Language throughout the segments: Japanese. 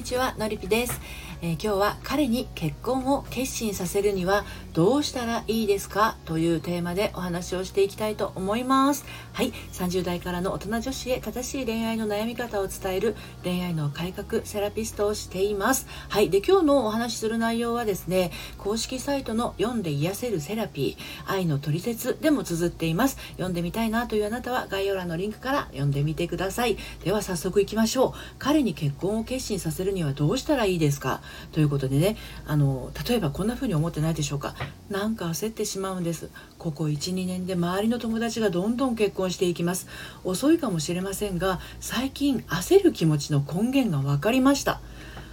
にちはのりぴです。えー、今日は彼に結婚を決心させるにはどうしたらいいですか？というテーマでお話をしていきたいと思います。はい。30代からの大人女子へ正しい恋愛の悩み方を伝える恋愛の改革セラピストをしています。はい。で今日のお話しする内容はですね公式サイトの読んで癒せるセラピー愛のトリセツでも綴っています。読んでみたいなというあなたは概要欄のリンクから読んでみてください。では早速いきましょう。彼に結婚を決心させるにはどうしたらいいですか？ということでねあの例えばこんな風に思ってないでしょうか。なんか焦ってしまうんです。ここ12年で周りの友達がどんどん結婚していきます。遅いかもしれませんが最近焦る気持ちの根源が分かりました。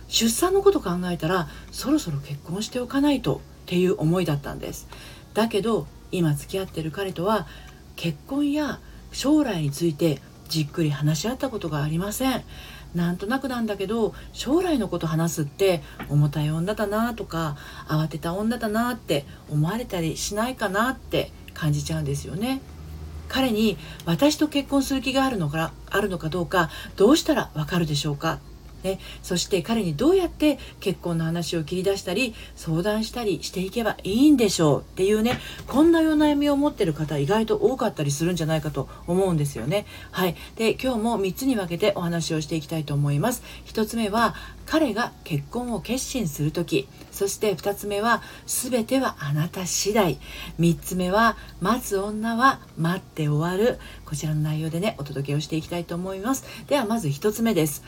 出産のこと考えたらそろそろ結婚しておかないとっていう思いだったんです。だけど今付き合ってる彼とは結婚や将来についてじっくり話し合ったことがありません。なんとなくなんだけど将来のこと話すって重たい女だなとか慌てた女だなって思われたりしないかなって感じちゃうんですよね。彼に私と結婚する気があるのかあるのかどうかどうしたらわかるでしょうか？ね、そして彼にどうやって結婚の話を切り出したり相談したりしていけばいいんでしょうっていうねこんなお悩みを持ってる方意外と多かったりするんじゃないかと思うんですよね。はい、で今日も3つに分けてお話をしていきたいと思います。1つ目は彼が結婚を決心する時。そして2つ目は全てはあなた次第。3つ目は待つ女は待って終わる。こちらの内容でねお届けをしていきたいと思います。ではまず1つ目です。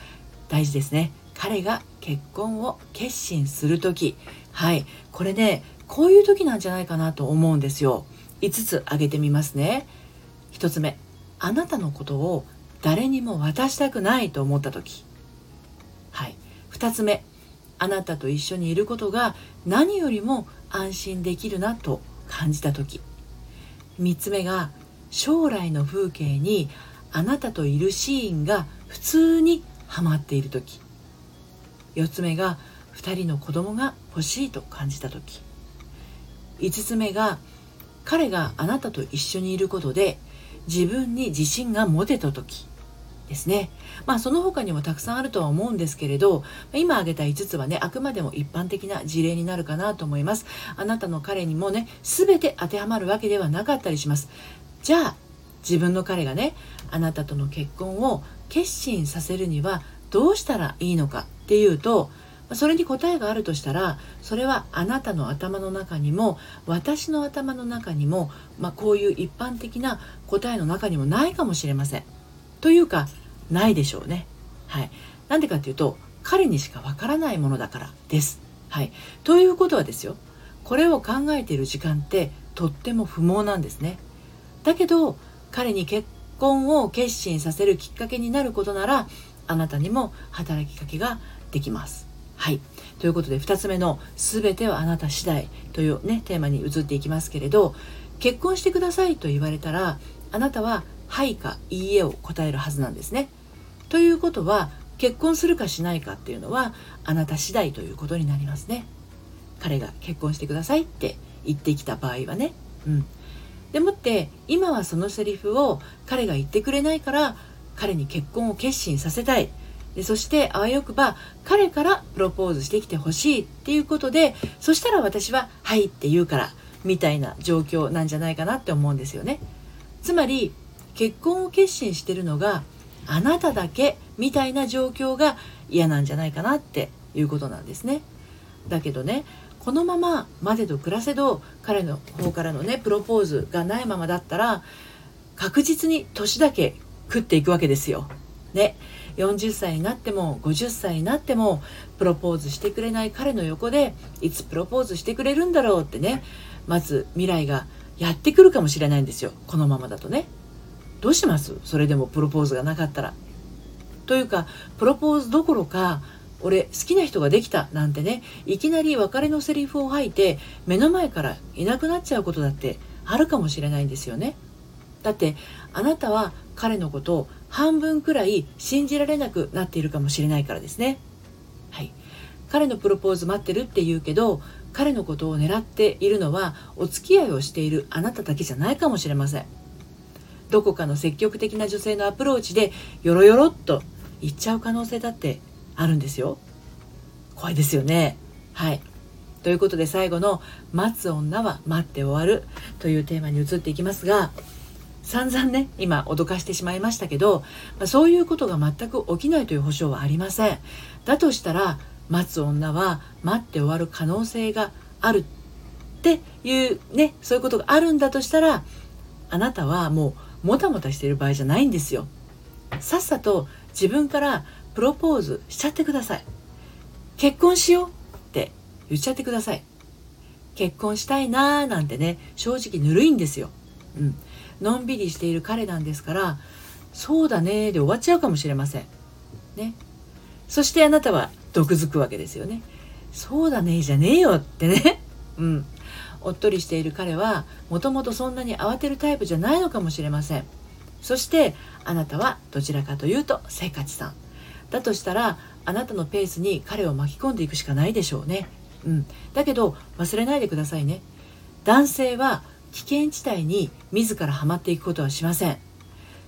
大事ですね。彼が結婚を決心する時。はい。これねこういう時なんじゃないかなと思うんですよ。5つ挙げてみますね。1つ目あなたのことを誰にも渡したくないと思った時。はい。2つ目あなたと一緒にいることが何よりも安心できるなと感じた時。3つ目が将来の風景にあなたといるシーンが普通にハマっている時4つ目が2人の子供が欲しいと感じた時5つ目が彼があなたと一緒にいることで自分に自信が持てた時ですね。まあその他にもたくさんあるとは思うんですけれど、今挙げた5つはね、あくまでも一般的な事例になるかなと思います。あなたの彼にもね、全て当てはまるわけではなかったりします。じゃあ、自分の彼がね、あなたとの結婚を決心させるにはどうしたらいいのかっていうとそれに答えがあるとしたらそれはあなたの頭の中にも私の頭の中にも、まあ、こういう一般的な答えの中にもないかもしれません。というかないでしょうね。はい。なんでかっていうと彼にしかわからないものだからです。はい。ということはですよこれを考えている時間ってとっても不毛なんですね。だけど彼に結婚を決心させるきっかけになることならあなたにも働きかけができます。はい。ということで2つ目の「全てはあなた次第」というねテーマに移っていきますけれど結婚してくださいと言われたらあなたは「はい」か「いいえ」を答えるはずなんですね。ということは結婚するかしないかっていうのはあなた次第ということになりますね。彼が結婚してくださいって言ってきた場合はね。うん。でもって今はそのセリフを彼が言ってくれないから彼に結婚を決心させたいでそしてあわよくば彼からプロポーズしてきてほしいっていうことでそしたら私は「はい」って言うからみたいな状況なんじゃないかなって思うんですよね。つまり結婚を決心してるのがあなただけみたいな状況が嫌なんじゃないかなっていうことなんですね。だけどねこのまままでと暮らせど彼の方からのねプロポーズがないままだったら確実に年だけ食っていくわけですよ。ね40歳になっても50歳になってもプロポーズしてくれない彼の横でいつプロポーズしてくれるんだろうってねまず未来がやってくるかもしれないんですよこのままだとね。どうします？それでもプロポーズがなかったら。というかプロポーズどころか俺好きな人ができたなんてねいきなり別れのセリフを吐いて目の前からいなくなっちゃうことだってあるかもしれないんですよね。だってあなたは彼のことを半分くらい信じられなくなっているかもしれないからですね。はい。彼のプロポーズ待ってるって言うけど彼のことを狙っているのはお付き合いをしているあなただけじゃないかもしれません。どこかの積極的な女性のアプローチでよろよろっと言っちゃう可能性だってあるんですよ。怖いですよね。はい。ということで最後の「待つ女は待って終わる」というテーマに移っていきますが散々ね今脅かしてしまいましたけど、ま、そういうことが全く起きないという保証はありません。だとしたら待つ女は待って終わる可能性があるっていうねそういうことがあるんだとしたらあなたはもうもたもたしている場合じゃないんですよ。さっさと自分からプロポーズしちゃってください。結婚しようって言っちゃってください。結婚したいなーなんてね正直ぬるいんですよ、うん、のんびりしている彼なんですからそうだねで終わっちゃうかもしれません。ね。そしてあなたは毒づくわけですよね。そうだねじゃねえよってね。うん。おっとりしている彼はもともとそんなに慌てるタイプじゃないのかもしれません。そしてあなたはどちらかというとせっかちさん。だとしたらあなたのペースに彼を巻き込んでいくしかないでしょうね。うん、だけど忘れないでくださいね。男性は危険地帯に自らはまっていくことはしません。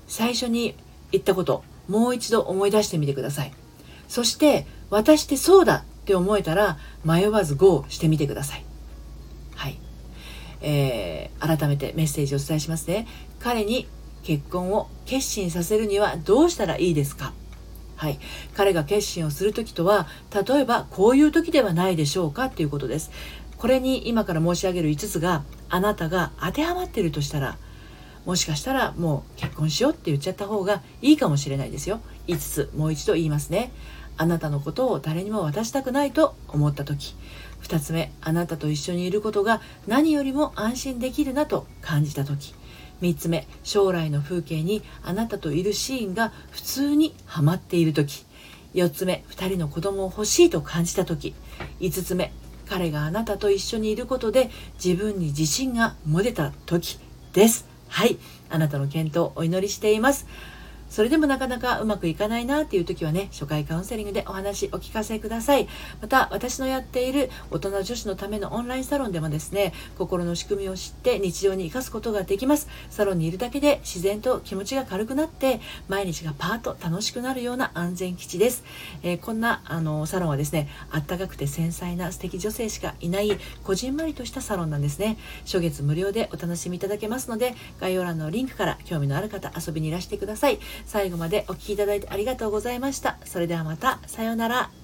最初に言ったこともう一度思い出してみてください。そして私ってそうだって思えたら迷わず GO してみてください。はい、えー、改めてメッセージをお伝えしますね。彼に結婚を決心させるにはどうしたらいいですか？はい、彼が決心をする時とは例えばこういう時ではないでしょうかっていうことです。これに今から申し上げる5つがあなたが当てはまってるとしたらもしかしたらもう結婚しようって言っちゃった方がいいかもしれないですよ。5つもう一度言いますね。あなたのことを誰にも渡したくないと思った時。2つ目あなたと一緒にいることが何よりも安心できるなと感じた時。3つ目将来の風景にあなたといるシーンが普通にはまっている時。4つ目2人の子供を欲しいと感じた時。5つ目彼があなたと一緒にいることで自分に自信が持てた時です。はいあなたの健闘をお祈りしています。それでもなかなかうまくいかないなっていう時はね、初回カウンセリングでお話お聞かせください。また、私のやっている大人女子のためのオンラインサロンでもですね、心の仕組みを知って日常に生かすことができます。サロンにいるだけで自然と気持ちが軽くなって、毎日がパーッと楽しくなるような安全基地です。えー、こんなあのサロンはですね、あったかくて繊細な素敵女性しかいない、こじんまりとしたサロンなんですね。初月無料でお楽しみいただけますので、概要欄のリンクから興味のある方遊びにいらしてください。最後までお聴きいただいてありがとうございました。それではまた、さようなら。